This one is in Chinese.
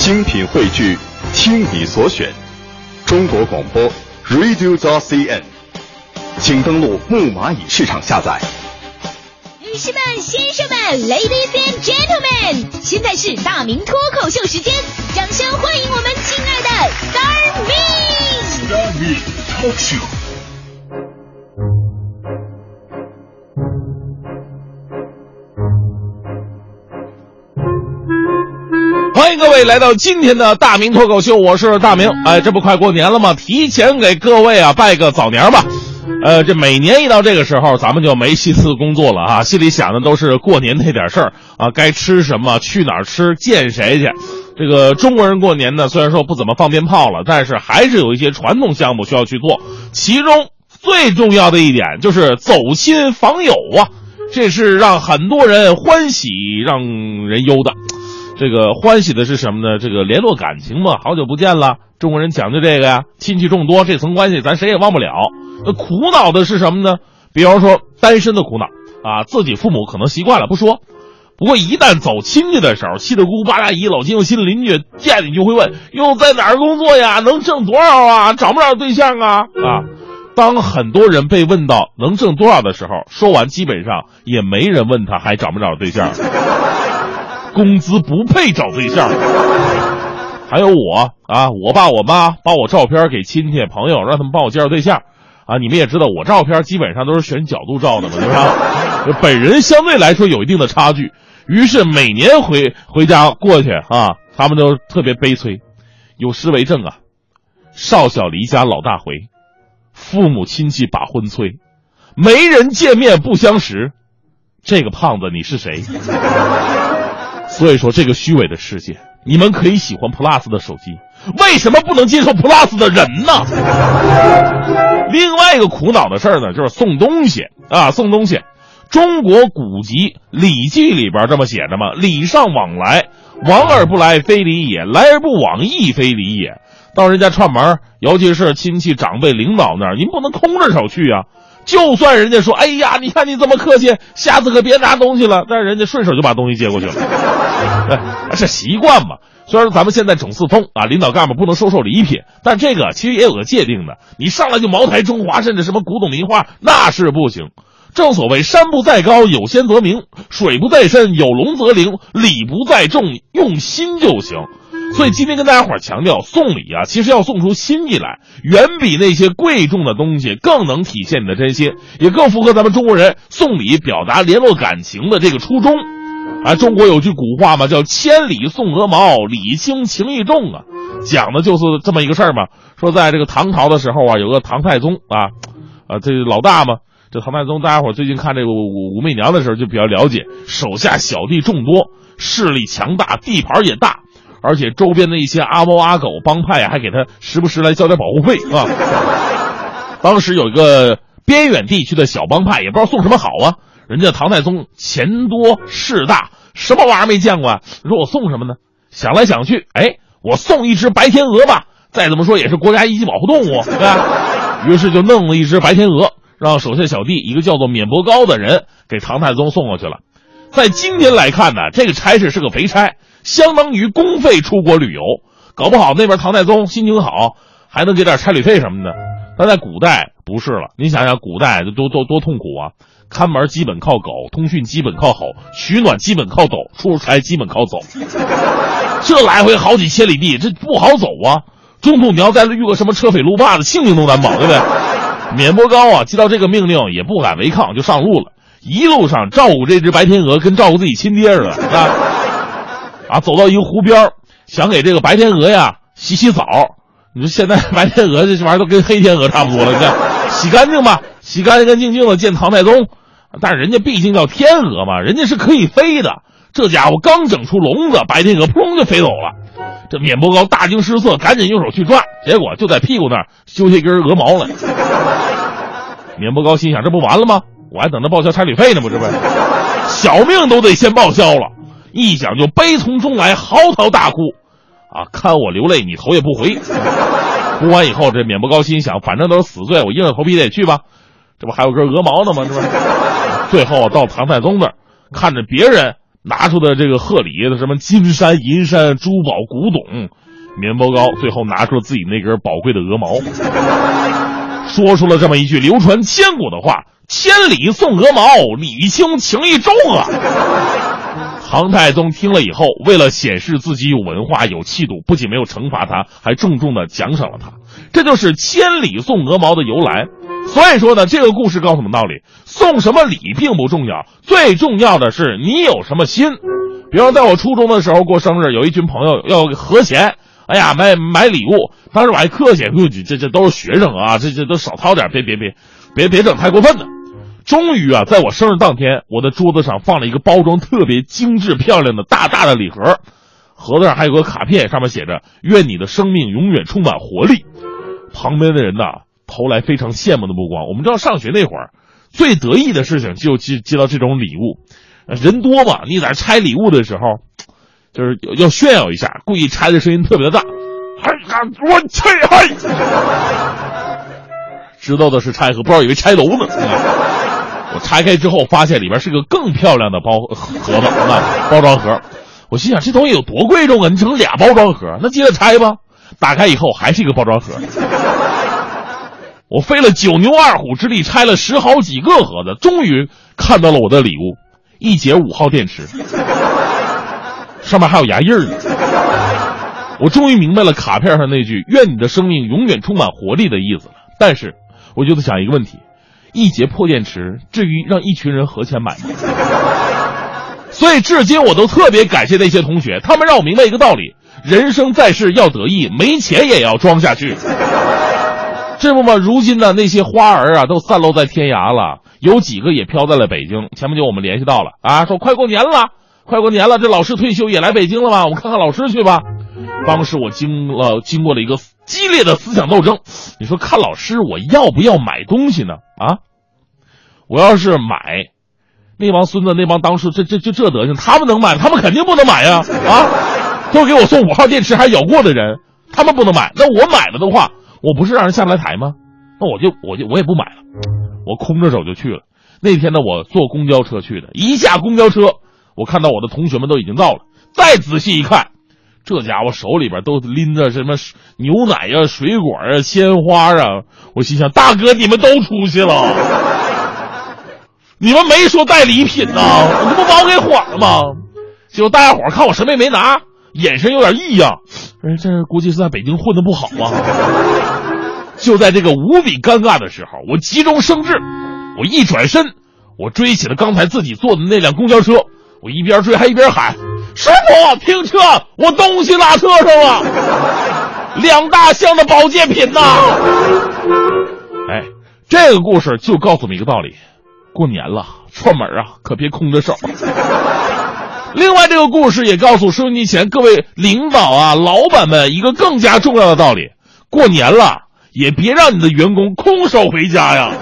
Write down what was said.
精品汇聚，听你所选，中国广播 Radio t CN，请登录木蚂蚁市场下载。女士们、先生们，Ladies and Gentlemen，现在是大明脱口秀时间，掌声欢迎我们亲爱的 Star Me。Star Me Talk Show。欢迎各位来到今天的大明脱口秀，我是大明。哎，这不快过年了吗？提前给各位啊拜个早年吧。呃，这每年一到这个时候，咱们就没心思工作了啊，心里想的都是过年那点事儿啊，该吃什么，去哪儿吃，见谁去。这个中国人过年呢，虽然说不怎么放鞭炮了，但是还是有一些传统项目需要去做。其中最重要的一点就是走亲访友啊，这是让很多人欢喜，让人忧的。这个欢喜的是什么呢？这个联络感情嘛，好久不见了，中国人讲究这个呀，亲戚众多，这层关系咱谁也忘不了。那苦恼的是什么呢？比方说单身的苦恼啊，自己父母可能习惯了不说，不过一旦走亲戚的时候，七大姑八大姨、老亲又、新邻居见你就会问：哟，在哪儿工作呀？能挣多少啊？找不找对象啊？啊！当很多人被问到能挣多少的时候，说完基本上也没人问他还找不找对象。工资不配找对象。还有我啊，我爸我妈把我照片给亲戚朋友，让他们帮我介绍对象。啊，你们也知道，我照片基本上都是选角度照的嘛，对吧？本人相对来说有一定的差距，于是每年回回家过去啊，他们都特别悲催。有诗为证啊：少小离家老大回，父母亲戚把婚催，没人见面不相识。这个胖子你是谁？所以说，这个虚伪的世界，你们可以喜欢 Plus 的手机，为什么不能接受 Plus 的人呢？另外一个苦恼的事儿呢，就是送东西啊，送东西。中国古籍《礼记》里边这么写着嘛：“礼尚往来，往而不来，非礼也；来而不往，亦非礼也。”到人家串门，尤其是亲戚、长辈、领导那儿，您不能空着手去啊。就算人家说：“哎呀，你看你这么客气，下次可别拿东西了。”但是人家顺手就把东西接过去了，哎，这习惯嘛。虽然咱们现在整四通啊，领导干部不能收受礼品，但这个其实也有个界定的。你上来就茅台、中华，甚至什么古董名画，那是不行。正所谓山不在高，有仙则名；水不在深，有龙则灵。礼不在重，用心就行。所以今天跟大家伙强调，送礼啊，其实要送出心意来，远比那些贵重的东西更能体现你的真心，也更符合咱们中国人送礼表达联络感情的这个初衷。啊，中国有句古话嘛，叫“千里送鹅毛，礼轻情意重”啊，讲的就是这么一个事儿嘛。说在这个唐朝的时候啊，有个唐太宗啊，啊，这老大嘛。这唐太宗，大家伙最近看这个武武媚娘的时候就比较了解，手下小弟众多，势力强大，地盘也大，而且周边的一些阿猫阿狗帮派啊，还给他时不时来交点保护费啊。当时有一个边远地区的小帮派，也不知道送什么好啊。人家唐太宗钱多势大，什么玩意儿没见过啊？你说我送什么呢？想来想去，哎，我送一只白天鹅吧。再怎么说也是国家一级保护动物，对吧？于是就弄了一只白天鹅。让手下小弟一个叫做免伯高的人给唐太宗送过去了。在今天来看呢，这个差事是个肥差，相当于公费出国旅游。搞不好那边唐太宗心情好，还能给点差旅费什么的。但在古代不是了，你想想古代多多多痛苦啊！看门基本靠狗，通讯基本靠吼，取暖基本靠抖，出差基本靠走。这来回好几千里地，这不好走啊！中途你要再遇个什么车匪路霸的，性命都难保，对不对？免伯高啊，接到这个命令也不敢违抗，就上路了。一路上照顾这只白天鹅，跟照顾自己亲爹似的啊！啊，走到一个湖边，想给这个白天鹅呀洗洗澡。你说现在白天鹅这玩意儿都跟黑天鹅差不多了，你看洗干净吧，洗干干净净的见唐太宗。但是人家毕竟叫天鹅嘛，人家是可以飞的。这家伙刚整出笼子，白天鹅扑通就飞走了。这免伯高大惊失色，赶紧用手去抓，结果就在屁股那儿揪下一根鹅毛来。免伯高心想：这不完了吗？我还等着报销差旅费呢，不是不？小命都得先报销了。一想就悲从中来，嚎啕大哭。啊，看我流泪，你头也不回。哭完以后，这免伯高心想：反正都是死罪，我硬着头皮得去吧。这不还有根鹅毛呢吗？是不？最后到唐太宗那儿，看着别人拿出的这个贺礼什么金山银山珠宝古董、面包糕，最后拿出了自己那根宝贵的鹅毛，说出了这么一句流传千古的话：“千里送鹅毛，礼轻情意重啊。”唐太宗听了以后，为了显示自己有文化、有气度，不仅没有惩罚他，还重重的奖赏了他。这就是千里送鹅毛的由来。所以说呢，这个故事告诉我们道理：送什么礼并不重要，最重要的是你有什么心。比方在我初中的时候过生日，有一群朋友要合钱，哎呀，买买礼物。当时我还客气，这这都是学生啊，这这都少掏点，别别别，别别整太过分的。终于啊，在我生日当天，我的桌子上放了一个包装特别精致、漂亮的大大的礼盒，盒子上还有个卡片，上面写着“愿你的生命永远充满活力”。旁边的人呐，投来非常羡慕的目光。我们知道，上学那会儿，最得意的事情就接接到这种礼物，人多嘛，你在拆礼物的时候，就是要炫耀一下，故意拆的声音特别的大，嗨呀，我拆嗨，知道的是拆盒，不知道以为拆楼呢。我拆开之后，发现里边是个更漂亮的包盒子啊，包装盒。我心想，这东西有多贵重啊？你整俩包装盒，那接着拆吧。打开以后，还是一个包装盒。我费了九牛二虎之力，拆了十好几个盒子，终于看到了我的礼物——一节五号电池，上面还有牙印呢。我终于明白了卡片上那句“愿你的生命永远充满活力”的意思了。但是，我就在想一个问题。一节破电池，至于让一群人合钱买吗？所以至今我都特别感谢那些同学，他们让我明白一个道理：人生在世要得意，没钱也要装下去。这不嘛，如今呢，那些花儿啊都散落在天涯了，有几个也飘在了北京。前不久我们联系到了啊，说快过年了，快过年了，这老师退休也来北京了吗？我们看看老师去吧。当时我经了经过了一个激烈的思想斗争，你说看老师我要不要买东西呢？啊，我要是买，那帮孙子那帮当时这这就这德行，他们能买，他们肯定不能买呀！啊，都给我送五号电池还咬过的人，他们不能买，那我买了的话，我不是让人下不来台吗？那我就我就我也不买了，我空着手就去了。那天呢，我坐公交车去的，一下公交车，我看到我的同学们都已经到了，再仔细一看。这家伙手里边都拎着什么牛奶呀、水果啊、鲜花啊！我心想，大哥，你们都出息了，你们没说带礼品呢，你不把我给晃了吗？结果大家伙看我什么也没拿，眼神有点异样，这估计是在北京混的不好啊。就在这个无比尴尬的时候，我急中生智，我一转身，我追起了刚才自己坐的那辆公交车，我一边追还一边喊。师傅，停车！我东西落车上了，两大箱的保健品呐！哎，这个故事就告诉我们一个道理：过年了，串门啊，可别空着手。另外，这个故事也告诉收音机前各位领导啊、老板们一个更加重要的道理：过年了，也别让你的员工空手回家呀。